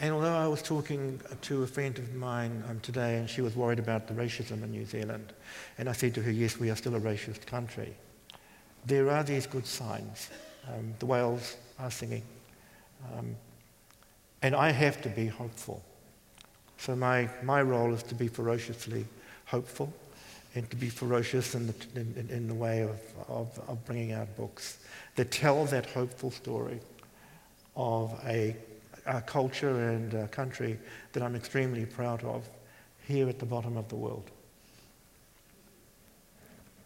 [SPEAKER 4] and although I was talking to a friend of mine um, today and she was worried about the racism in New Zealand, and I said to her, yes, we are still a racist country, there are these good signs. Um, the whales are singing. Um, and I have to be hopeful. So my, my role is to be ferociously hopeful and to be ferocious in the, in, in the way of, of, of bringing out books that tell that hopeful story of a, a culture and a country that I'm extremely proud of here at the bottom of the world.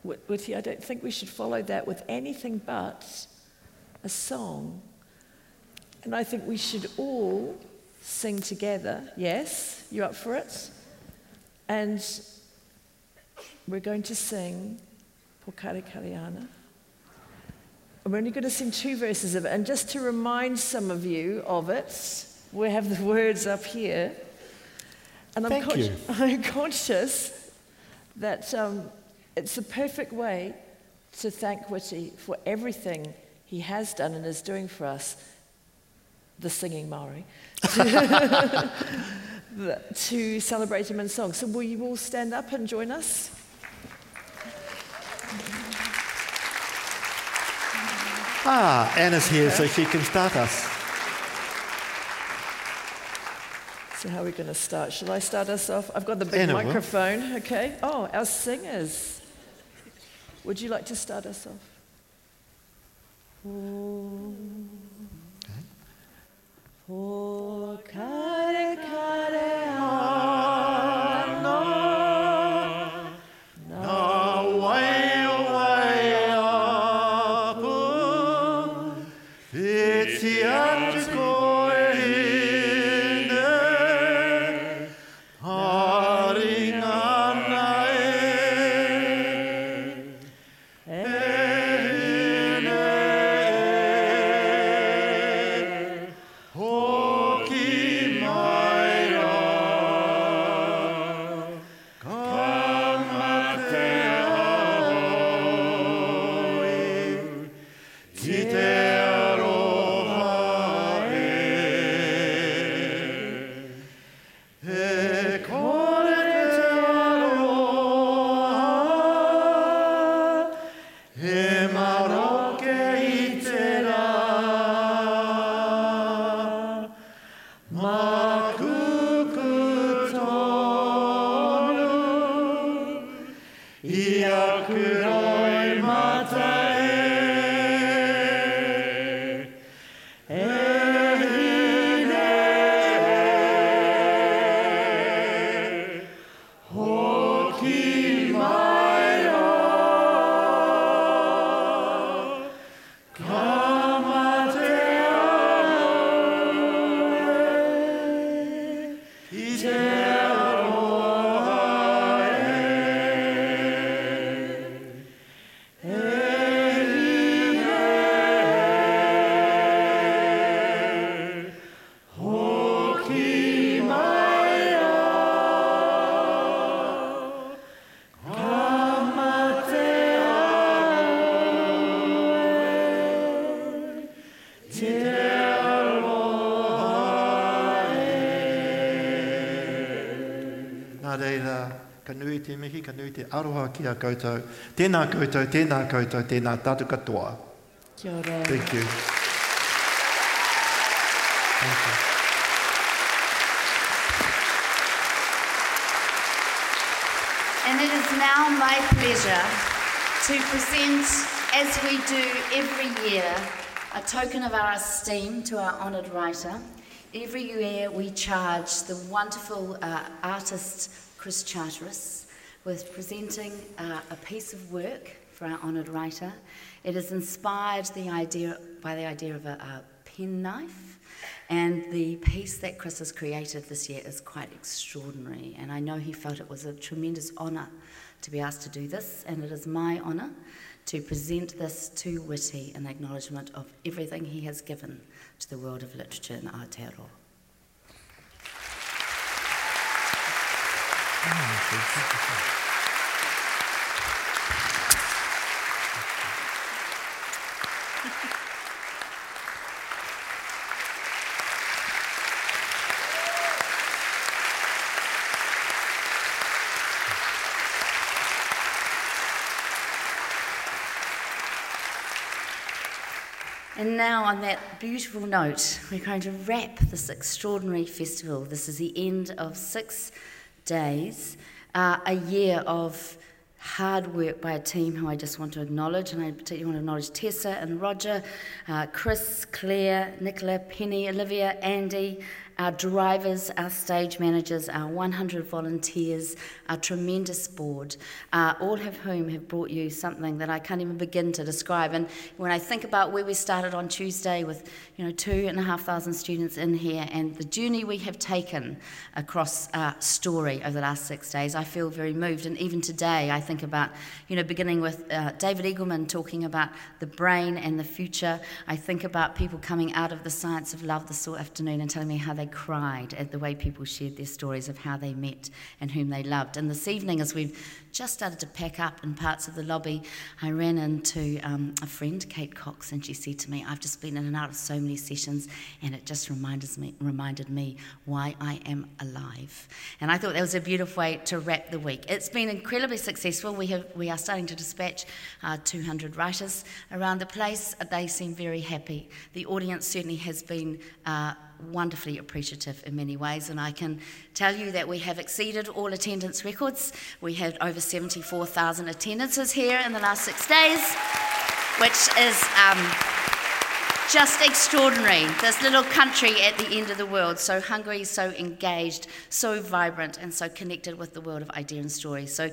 [SPEAKER 3] With I don't think we should follow that with anything but a song. And I think we should all sing together. Yes, you up for it? And we're going to sing Pokare We're only going to sing two verses of it. And just to remind some of you of it, we have the words up here. And I'm,
[SPEAKER 4] Thank con- you. [laughs]
[SPEAKER 3] I'm conscious that um, it's the perfect way to thank Witi for everything he has done and is doing for us, the singing Maori, to, [laughs] to celebrate him in song. So will you all stand up and join us?
[SPEAKER 4] Ah, Anna's here so she can start us.
[SPEAKER 3] So how are we going to start? Shall I start us off? I've got the big
[SPEAKER 4] Anna
[SPEAKER 3] microphone. Will. Okay. Oh, our singers. Would you like to start us off? Okay.
[SPEAKER 4] Aroha ki a koutou. Tēnā koutou, tēnā koutou, tēnā tātou katoa.
[SPEAKER 3] Kia ora.
[SPEAKER 4] Thank you. Thank you.
[SPEAKER 1] And it is now my pleasure to present, as we do every year, a token of our esteem to our honoured writer. Every year we charge the wonderful uh, artist Chris Charteris with presenting uh, a piece of work for our honoured writer. It is inspired the idea, by the idea of a, a penknife. And the piece that Chris has created this year is quite extraordinary. And I know he felt it was a tremendous honour to be asked to do this, and it is my honour to present this to Witi in acknowledgement of everything he has given to the world of literature in Aotearoa. And now, on that beautiful note, we're going to wrap this extraordinary festival. This is the end of six days, uh, a year of hard work by a team who I just want to acknowledge, and I particularly want to acknowledge Tessa and Roger, uh, Chris, Claire, Nicola, Penny, Olivia, Andy, our drivers, our stage managers, our 100 volunteers, our tremendous board, uh, all of whom have brought you something that I can't even begin to describe. And when I think about where we started on Tuesday with, you know, two and a half thousand students in here and the journey we have taken across our story over the last six days, I feel very moved. And even today, I think about, you know, beginning with uh, David Eagleman talking about the brain and the future. I think about people coming out of the Science of Love this afternoon and telling me how they they cried at the way people shared their stories of how they met and whom they loved. And this evening, as we've just started to pack up in parts of the lobby, I ran into um, a friend, Kate Cox, and she said to me, I've just been in and out of so many sessions, and it just reminded me, reminded me why I am alive. And I thought that was a beautiful way to wrap the week. It's been incredibly successful. We, have, we are starting to dispatch uh, 200 writers around the place. They seem very happy. The audience certainly has been. Uh, wonderfully appreciative in many ways, and I can tell you that we have exceeded all attendance records. We had over 74,000 attendances here in the last six days, which is um, just extraordinary. This little country at the end of the world, so hungry, so engaged, so vibrant, and so connected with the world of idea and story. So,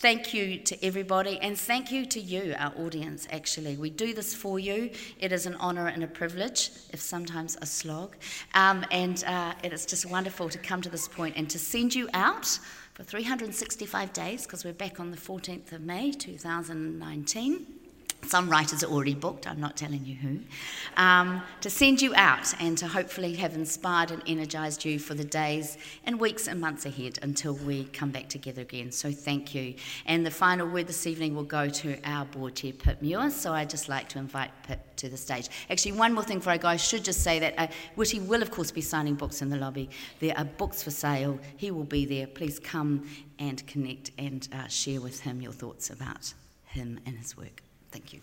[SPEAKER 1] thank you to everybody, and thank you to you, our audience, actually. We do this for you. It is an honour and a privilege, if sometimes a slog. Um, and uh, it is just wonderful to come to this point and to send you out for 365 days, because we're back on the 14th of May 2019 some writers are already booked, I'm not telling you who, um, to send you out and to hopefully have inspired and energised you for the days and weeks and months ahead until we come back together again. So thank you. And the final word this evening will go to our board chair, Pip Muir. So I'd just like to invite Pip to the stage. Actually, one more thing before I go, I should just say that uh, Witi will, of course, be signing books in the lobby. There are books for sale. He will be there. Please come and connect and uh, share with him your thoughts about him and his work. Thank you.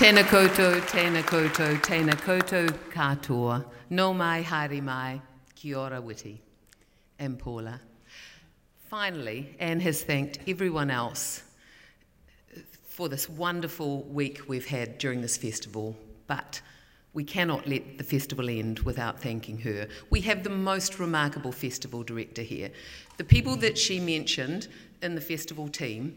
[SPEAKER 7] Tēnā koutou, tēnā koutou, tēnā koutou katoa, nau mai haere mai, kia ora witi, and Paula. Finally, Anne has thanked everyone else for this wonderful week we've had during this festival, but we cannot let the festival end without thanking her. We have the most remarkable festival director here. The people that she mentioned in the festival team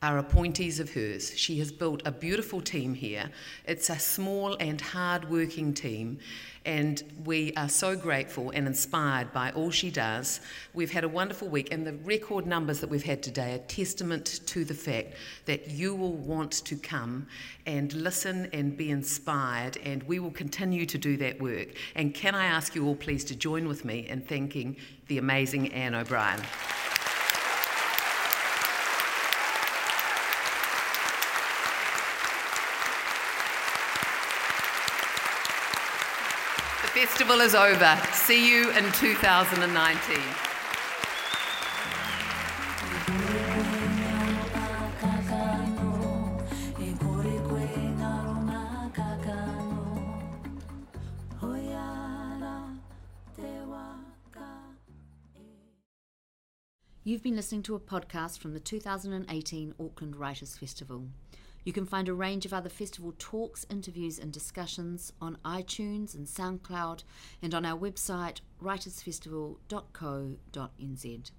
[SPEAKER 7] are appointees of hers. She has built a beautiful team here. It's a small and hard working team, and we are so grateful and inspired by all she does. We've had a wonderful week, and the record numbers that we've had today are testament to the fact that you will want to come and listen and be inspired, and we will continue to do that work. And can I ask you all, please, to join with me in thanking the amazing Anne O'Brien? Festival is over. See you in 2019.
[SPEAKER 8] You've been listening to a podcast from the 2018 Auckland Writers Festival. You can find a range of other festival talks, interviews, and discussions on iTunes and SoundCloud and on our website writersfestival.co.nz.